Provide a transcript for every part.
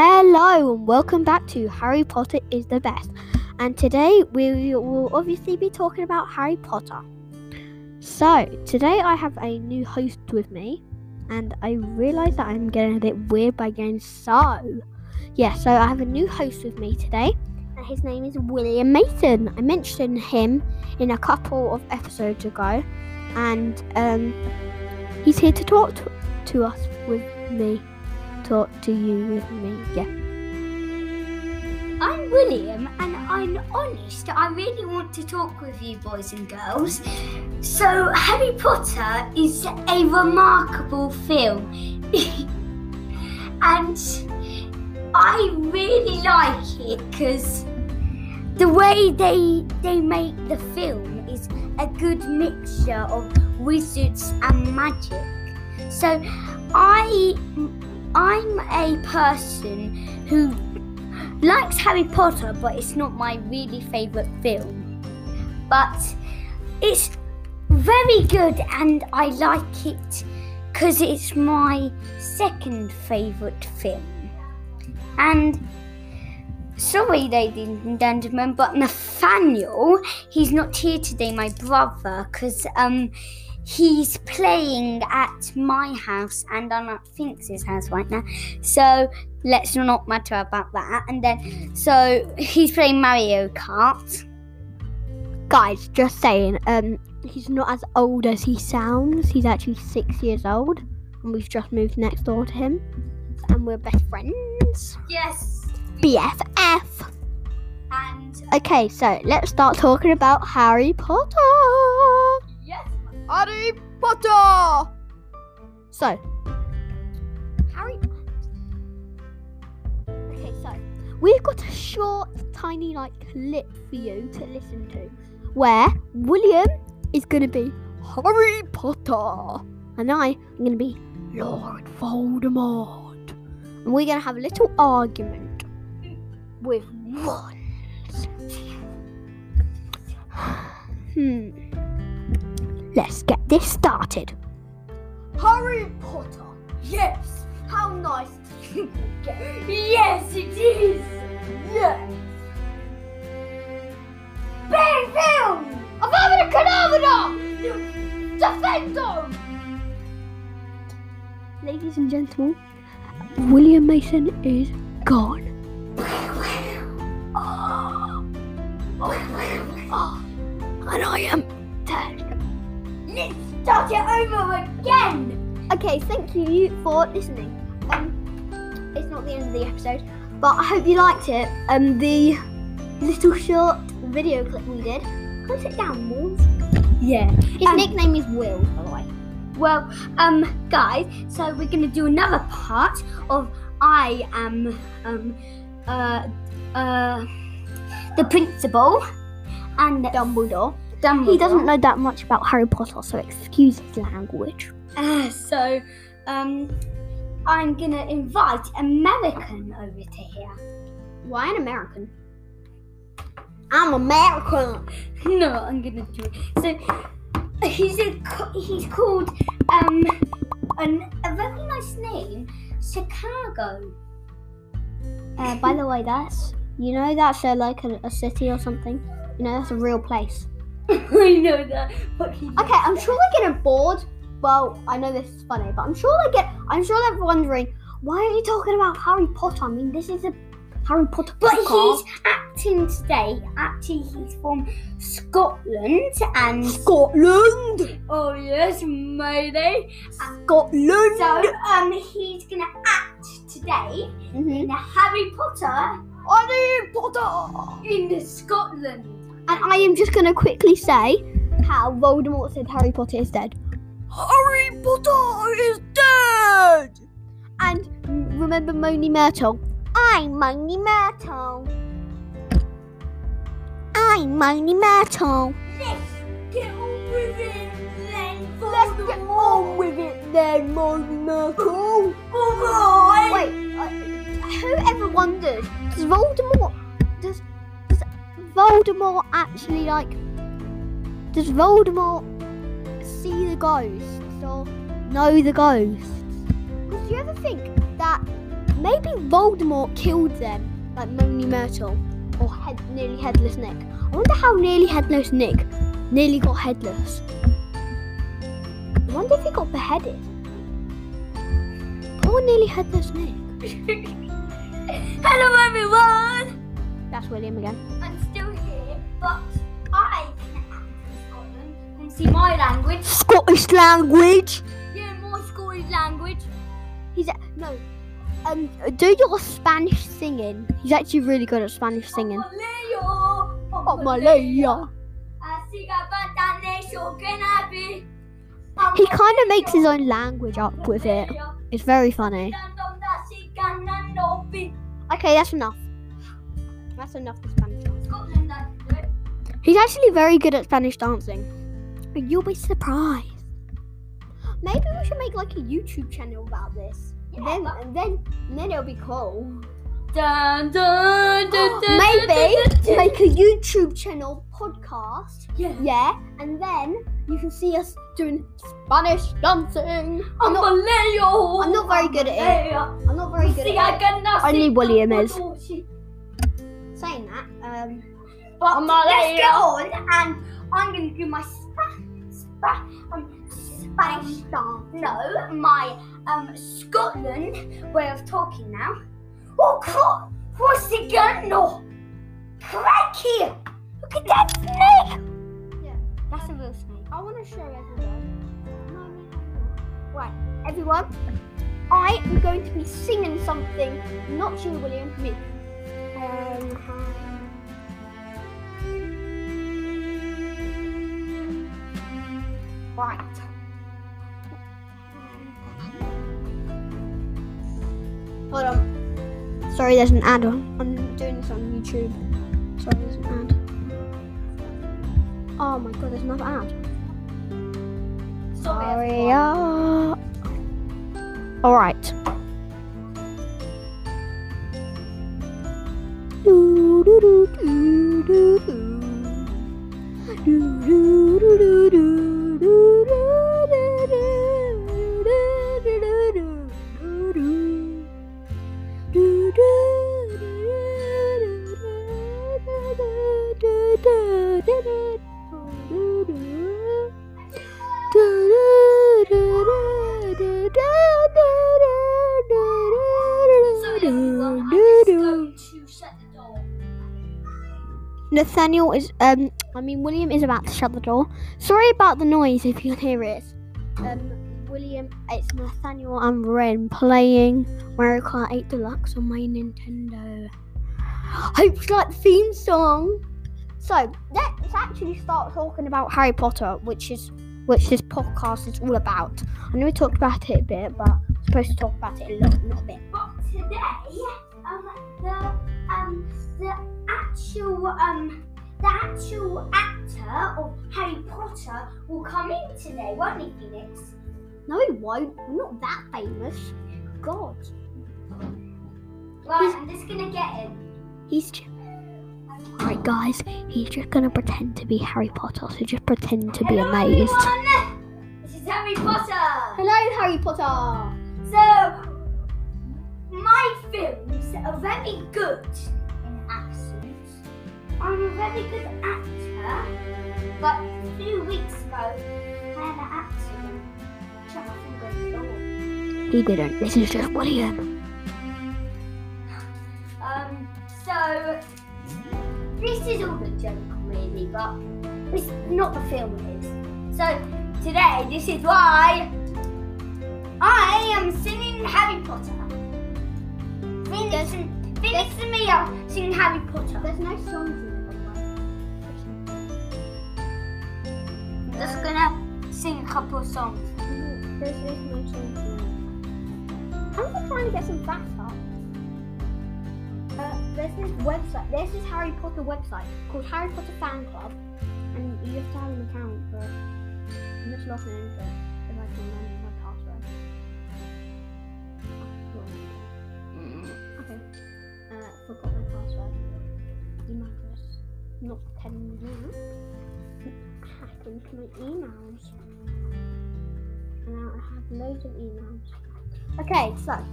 Hello and welcome back to Harry Potter is the best. And today we will obviously be talking about Harry Potter. So, today I have a new host with me, and I realise that I'm getting a bit weird by going so. Yeah, so I have a new host with me today, and his name is William Mason. I mentioned him in a couple of episodes ago, and um, he's here to talk to, to us with me talk to you with me. Yeah. I'm William and I'm honest. I really want to talk with you, boys and girls. So, Harry Potter is a remarkable film. and I really like it because the way they they make the film is a good mixture of wizards and magic. So I I'm a person who likes Harry Potter, but it's not my really favourite film. But it's very good, and I like it because it's my second favourite film. And sorry, ladies and gentlemen, but Nathaniel, he's not here today, my brother, because um he's playing at my house and I'm at Phoenix's house right now. So let's not matter about that. And then, so he's playing Mario Kart. Guys, just saying, um, he's not as old as he sounds. He's actually six years old, and we've just moved next door to him, and we're best friends. Yes. BFF. And Okay, so let's start talking about Harry Potter. Harry Potter. So, Harry. Okay, so we've got a short, tiny, like clip for you to listen to, where William is going to be Harry Potter, and I am going to be Lord Voldemort, and we're going to have a little argument with wands. Hmm. Let's get this started. Harry Potter. Yes. How nice. yes, it is. Yes. Big film. I've having. Defendo. Ladies and gentlemen, William Mason is gone. It over again. Okay, thank you for listening. Um, it's not the end of the episode, but I hope you liked it. Um, the little short video clip we did. Can I sit down, Wolves? Yeah. His Um, nickname is Will, by the way. Well, um, guys, so we're gonna do another part of I am um uh uh the principal and Dumbledore. Dumbledore. He doesn't know that much about Harry Potter, so excuse his language. Uh, so um I'm gonna invite an American over to here. Why an American? I'm American. No, I'm gonna do it. So he's a he's called um an, a very nice name, Chicago. Uh, by the way, that's you know that's uh, like a, a city or something. You know that's a real place. I know that, Okay, I'm sure they get bored. Well, I know this is funny, but I'm sure they get. I'm sure they're wondering why are you talking about Harry Potter? I mean, this is a Harry Potter But podcast. he's acting today. Actually, he's from Scotland and Scotland. oh yes, maybe. Scotland. So um, he's gonna act today Mhm. in Harry Potter Harry Potter. in Scotland. And I am just gonna quickly say how Voldemort said Harry Potter is dead. Harry Potter is dead! And remember Moaning Myrtle? I'm Moaning Myrtle. I'm Moaning Myrtle. Let's get on with it, then. Let's get on with it then, Moaning Myrtle. Alright. Wait, uh, who ever wondered, does Voldemort, does, does Voldemort actually like, does Voldemort see the ghosts or know the ghosts? Because do you ever think that maybe Voldemort killed them, like Moaning Myrtle, or head, nearly headless Nick. I wonder how nearly headless Nick nearly got headless. I wonder if he got beheaded. Or nearly headless Nick. Hello, everyone. That's William again. I'm still here, but I can act in Scotland and see my language. Scottish language. Yeah, more Scottish language. He's a, no. Um, do your Spanish singing. He's actually really good at Spanish singing. Malaya. Oh, Malaya. Así que patane so can I be? He kind of makes his own language up with it. It's very funny. Okay, that's enough. That's enough. He's actually very good at Spanish dancing. You'll be surprised. Maybe we should make like a YouTube channel about this. then, and then, then it'll be cool. Dun, dun, dun, Maybe make a YouTube channel podcast. Yeah. Yeah, and then you can see us doing Spanish dancing. I'm not. I'm not very good at it. I'm not very good at I it. Only William is. Saying that, um, But I'm let's get on, and I'm going to do my spa, spa, um, Spanish dance. No, my um Scotland way of talking now. Oh, cro- what's it going on? Crikey! Look at that snake! Yeah. That's a real snake. I want to show everyone. No, no, no, no. Right, everyone. I am going to be singing something, not you, William, me. Um, right. Hold on. Sorry, there's an ad on. I'm doing this on YouTube. Sorry, there's an ad. Oh my god, there's another ad. Sorry, Sorry. uh, All right. Do, do, do, do, shut the door. Nathaniel is um I mean William is about to shut the door. Sorry about the noise if you can hear it. Um William it's Nathaniel and Ren playing Mario Kart 8 Deluxe on my Nintendo. Hope you like the theme song. So let's actually start talking about Harry Potter, which is which this podcast is all about. I know we talked about it a bit, but I'm supposed to talk about it a lot, not a bit. But today, um, the um, the actual um, the actual actor of Harry Potter will come in today, won't he, Phoenix? No, he won't. We're not that famous. God. Right, I'm just gonna get him. He's. J- Alright, guys, he's just gonna pretend to be Harry Potter, so just pretend to be amazed. everyone. This is Harry Potter. Hello, Harry Potter! So, my films are very good in accents. I'm a very good actor, but a few weeks ago, I had an accident. Shut my finger in the door. He didn't. This is just William. Um, so this is all a joke, really, but it's not the film it is. So today, this is why I am singing Harry Potter. And, Phoenix and me are singing Harry Potter. There's no songs in it, I'm just gonna sing a couple of songs. There's, there's no songs. I'm just trying to get some facts up. Uh, there's this website. There's this Harry Potter website called Harry Potter Fan Club, and you have to have an account. But I'm just logging into it forgot my password. Email address. Not telling me now. Hack into my emails. Now I have loads of emails. Okay, so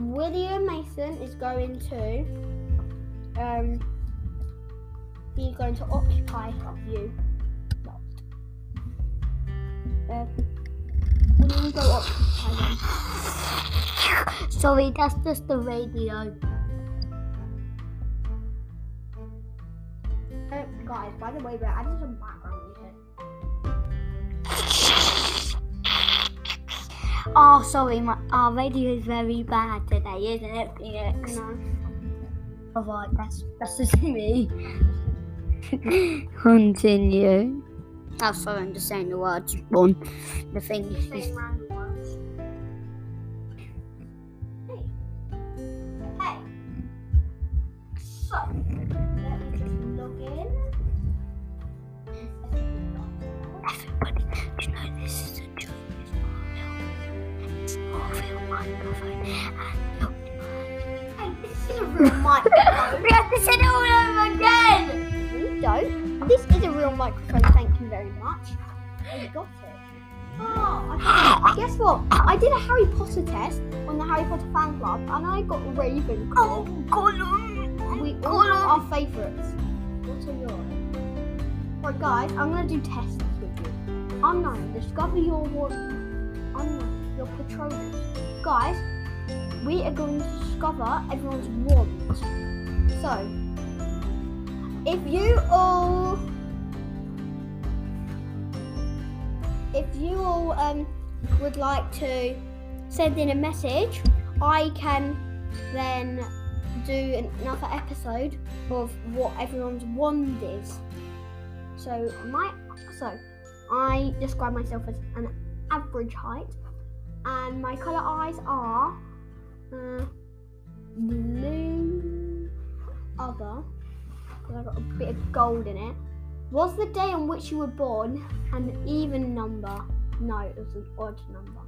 William Mason is going to um be going to occupy you. Um, go. Sorry, that's just the radio. Guys, by the way, we're adding some background music. Oh, sorry, my our radio is very bad today, isn't it, Phoenix? No. Alright, oh, that's that's just me. Continue. Oh, sorry, I'm just saying the words wrong. The thing is, Saying random words. Hey. Hey. So, this is a real microphone. we have to say it all over again. you don't. This is a real microphone, thank you very much. You got it. Oh, I guess what? I did a Harry Potter test on the Harry Potter fan club and I got Ravenclaw. Oh, Gollum. We all have our favourites. What are yours? Right, guys, I'm gonna do tests with you. Unknown, discover your one. Unknown, your Patronus. Guys, we are going to discover everyone's wand. So, if you all, if you all um would like to send in a message, I can then do another episode of what everyone's wand is. So my so I describe myself as an average height, and my colour eyes are uh, blue other because I got a bit of gold in it. Was the day on which you were born an even number? No, it was an odd number.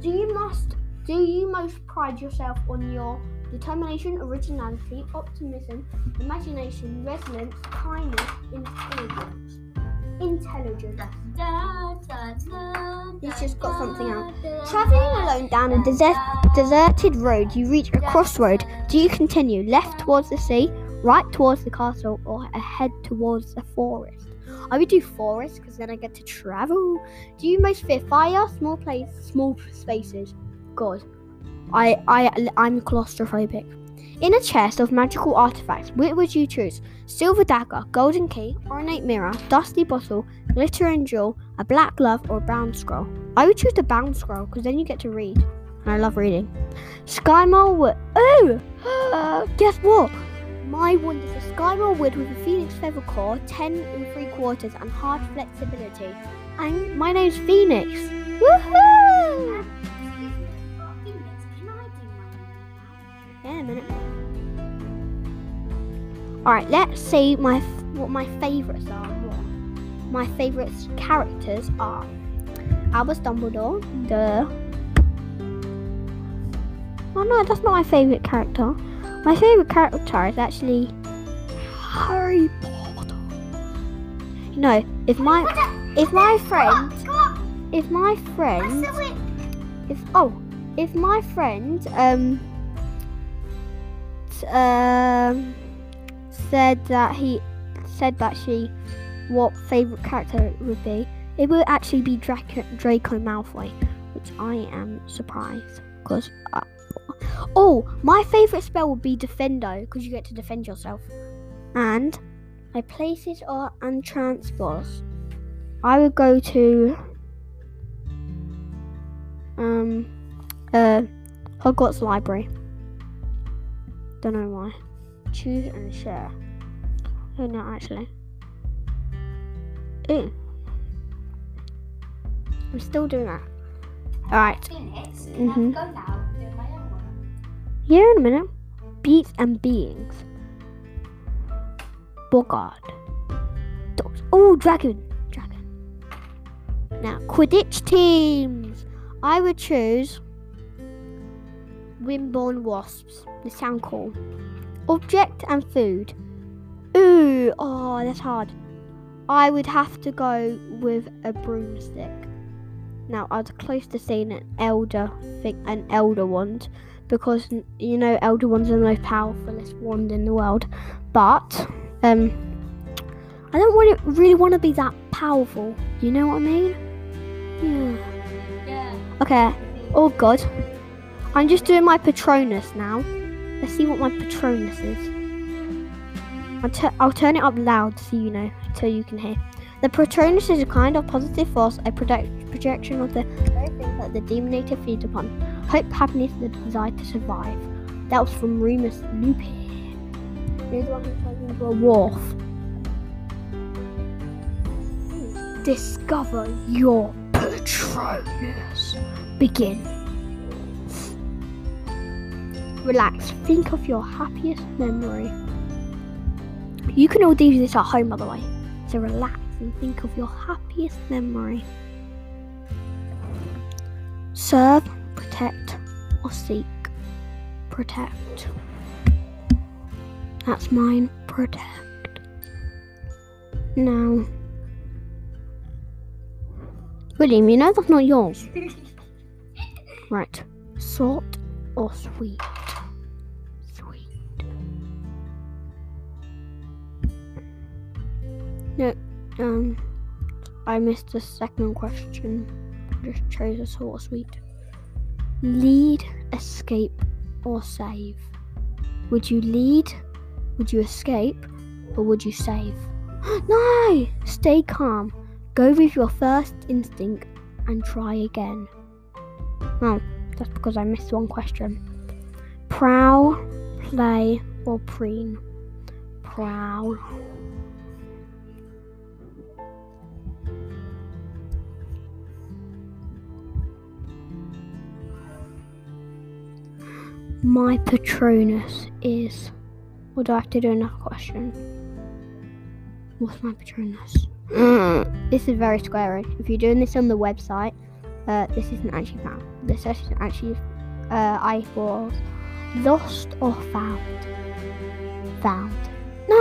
Do you must do you most pride yourself on your determination, originality, optimism, imagination, resilience, kindness, intelligence? Intelligence. He's just got something out. Traveling alone down a desert, deserted road, you reach a crossroad. Do you continue left towards the sea, right towards the castle, or ahead towards the forest? I would do forest because then I get to travel. Do you most fear fire, small place, small spaces? God, I I I'm claustrophobic. In a chest of magical artifacts, which would you choose? Silver dagger, golden key, ornate mirror, dusty bottle, glittering jewel, a black glove, or a bound scroll? I would choose the bound scroll because then you get to read, and I love reading. Sky wood. Oh, guess what? My wand is a Sycamore wood with a phoenix feather core, ten and three quarters, and hard flexibility. And my name's Phoenix. Woohoo! Yeah, a minute. All right, let's see my what my favourites are. What my favourite characters are. Albus Dumbledore. the Oh no, that's not my favourite character. My favourite character is actually Harry Potter. You know, if my if my friend if my friend if oh if my friend um um said that he said that she what favorite character would be. It would actually be Draco, Draco Malfoy which I am surprised because oh my favorite spell would be Defendo because you get to defend yourself. And my places are and transports. I would go to um uh Hogwarts Library. Don't know why. Choose and share. Oh no, actually. Ew. I'm still doing that. Alright. Mhm. Go now. Do my own one. Here in a minute. Beats and beings. Boggart. Dogs. Oh, dragon. Dragon. Now, Quidditch teams. I would choose Wimbourne Wasps. They sound cool. Object and food. Ooh, oh, that's hard. I would have to go with a broomstick. Now I was close to saying an elder thing, an elder wand, because you know elder wands are the most powerfulest wand in the world. But um, I don't really, really want to be that powerful. You know what I mean? Yeah. Yeah. Okay. Oh God. I'm just doing my Patronus now. Let's see what my Patronus is. I'll, I'll turn it up loud so you know, so you can hear. The Patronus is a kind of positive force, a project- projection of the very things that the Dementor feeds upon. Hope, happiness, the desire to survive. That was from Remus Lupin. Here's one who turns into a wolf. Discover your Patronus. Begin. Relax. Think of your happiest memory. You can all do this at home, by the way. So relax and think of your happiest memory. Serve, protect, or seek. Protect. That's mine. Protect. Now, William, you know that's not yours. Right. Salt or sweet? Sweet. Um, I missed the second question. Just chose a salt or sweet. Lead, escape, or save? Would you lead? Would you escape? Or would you save? no! Stay calm. Go with your first instinct and try again. Oh, that's because I missed one question. Prowl, play, or preen? Prowl. My Patronus is. Or do I have to do another question? What's my Patronus? this is very scary. If you're doing this on the website, uh, this isn't actually found. This isn't actually. Uh, I was lost or found. Found. No,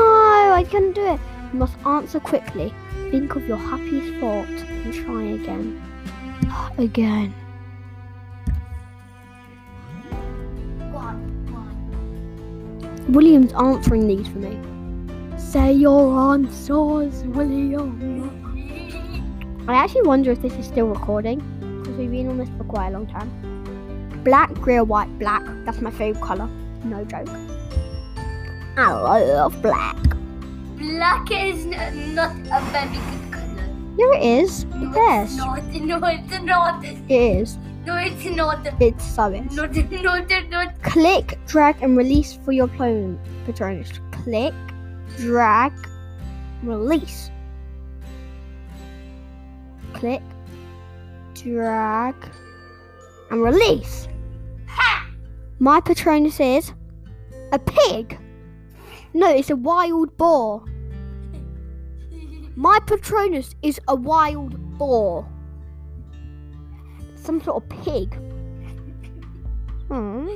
I couldn't do it. You must answer quickly. Think of your happiest thought and try again. Again. William's answering these for me. Say your answers, William. I actually wonder if this is still recording because we've been on this for quite a long time. Black, grey, white. Black. That's my favourite colour. No joke. I love black. Black is n- not a very good color. Here it is. No, It says. it's not. No, it's not. It is. No, it's not. It's is. Not, not, not. Click, drag, and release for your clone Patronus. Click, drag, release. Click, drag, and release. Ha! My Patronus is a pig. No, it's a wild boar. My Patronus is a wild boar. Some sort of pig. Hmm.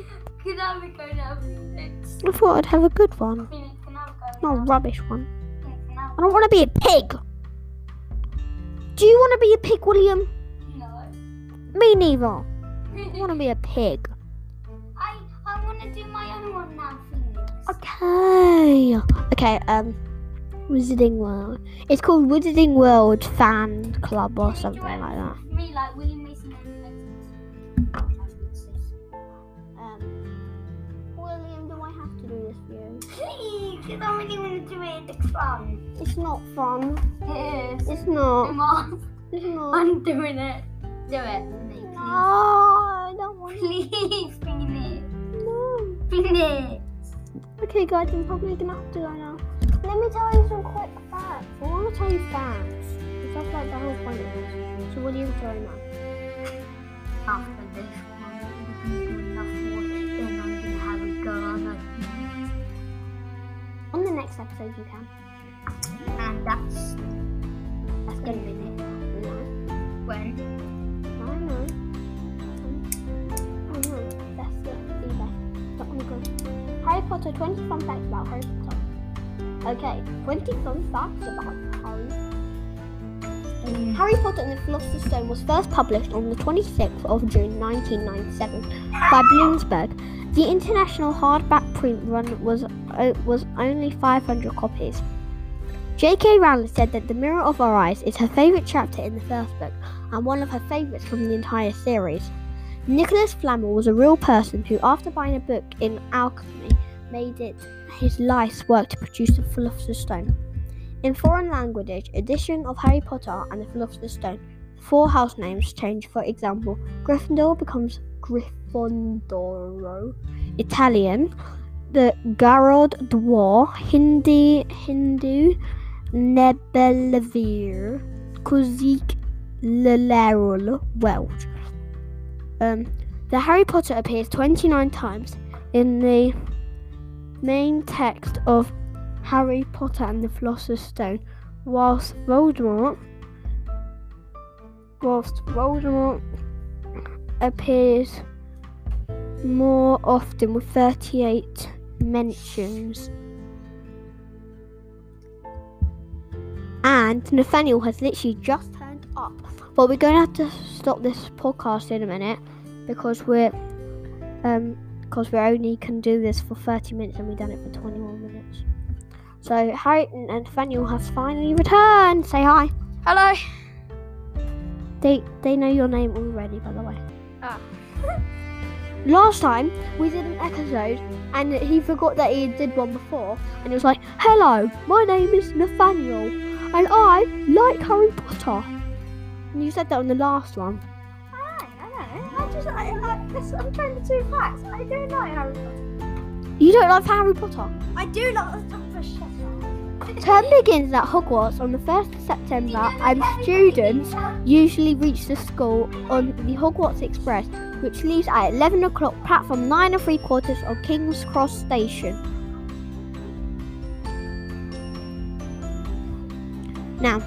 I have a go now, please? I thought I'd have a good one, Can I have a not a rubbish one. I I don't want to be a pig. Do you want to be a pig, William? No. Me neither. I want to be a pig. I I want to do my own one now, Phoenix. Okay. Okay. Um, Wizarding World. It's called Wizarding World Fan Club or something like that. Me like William Because I really want to do it. It's fun. It's not fun. It is. It's not. Come on. It's not. I'm doing it. Do it. Please. No, I don't want to. Please, Phoenix. No. Phoenix. Okay, guys, I'm probably gonna have to go now. Let me tell you some quick facts. I want to tell you facts. It's just like the whole point of this. So, what are you doing now? After this next episode, you can. And that's That's gonna be no. When? I know. I know. That's the feedback. But I'm good. Harry Potter. Twenty fun facts about Harry Potter. Okay, twenty fun facts about Harry. Harry Potter and the Philosopher's Stone was first published on the 26th of June 1997 by Bloomsbury. The international hardback print run was uh, was only 500 copies. J.K. Rowling said that The Mirror of Erised is her favourite chapter in the first book and one of her favourites from the entire series. Nicholas Flamel was a real person who, after buying a book in alchemy, made it his life's work to produce the Philosopher's Stone. In foreign language edition of Harry Potter and the Philosopher's Stone, the four house names change. For example, Gryffindor becomes Gryffindoro, Italian, the Garod Dwar, Hindi, Hindu, Nebelevere, Kuzik, Lelerul, Welsh. Um, the Harry Potter appears 29 times in the main text of Harry Potter and the Philosopher's Stone, whilst Voldemort, whilst Voldemort appears more often with 38 mentions. And Nathaniel has literally just turned up. But we're going to have to stop this podcast in a minute because we're um because we only can do this for 30 minutes and we've done it for 21 minutes. So Harry and Nathaniel has finally returned. Say hi. Hello. They they know your name already, by the way. Ah. Last time we did an episode and he forgot that he did one before and he was like, Hello, my name is Nathaniel and I like Harry Potter. And you said that on the last one. Hi, I know. I just, I, I, I'm trying to do facts. I don't like Harry Potter. You don't like Harry Potter? I do like the Term begins at Hogwarts on the 1st of September and students usually reach the school on the Hogwarts Express, which leaves at 11 o'clock, platform 9 and 3 quarters of King's Cross Station. Now,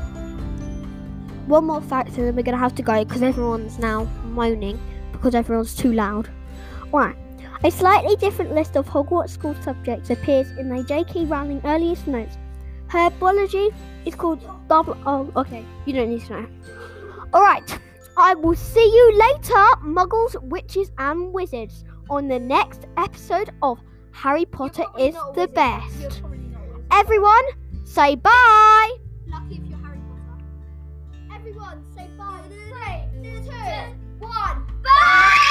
one more fact, and then we're going to have to go because everyone's now moaning because everyone's too loud. Alright, a slightly different list of Hogwarts school subjects appears in the J.K. Rowling earliest notes. Herbology is called double. Oh, okay, you don't need to know. Alright, I will see you later, muggles, witches, and wizards, on the next episode of Harry Potter is the best. Everyone, say bye! Lucky if you're Harry Potter. Everyone, say bye. Three, two, one.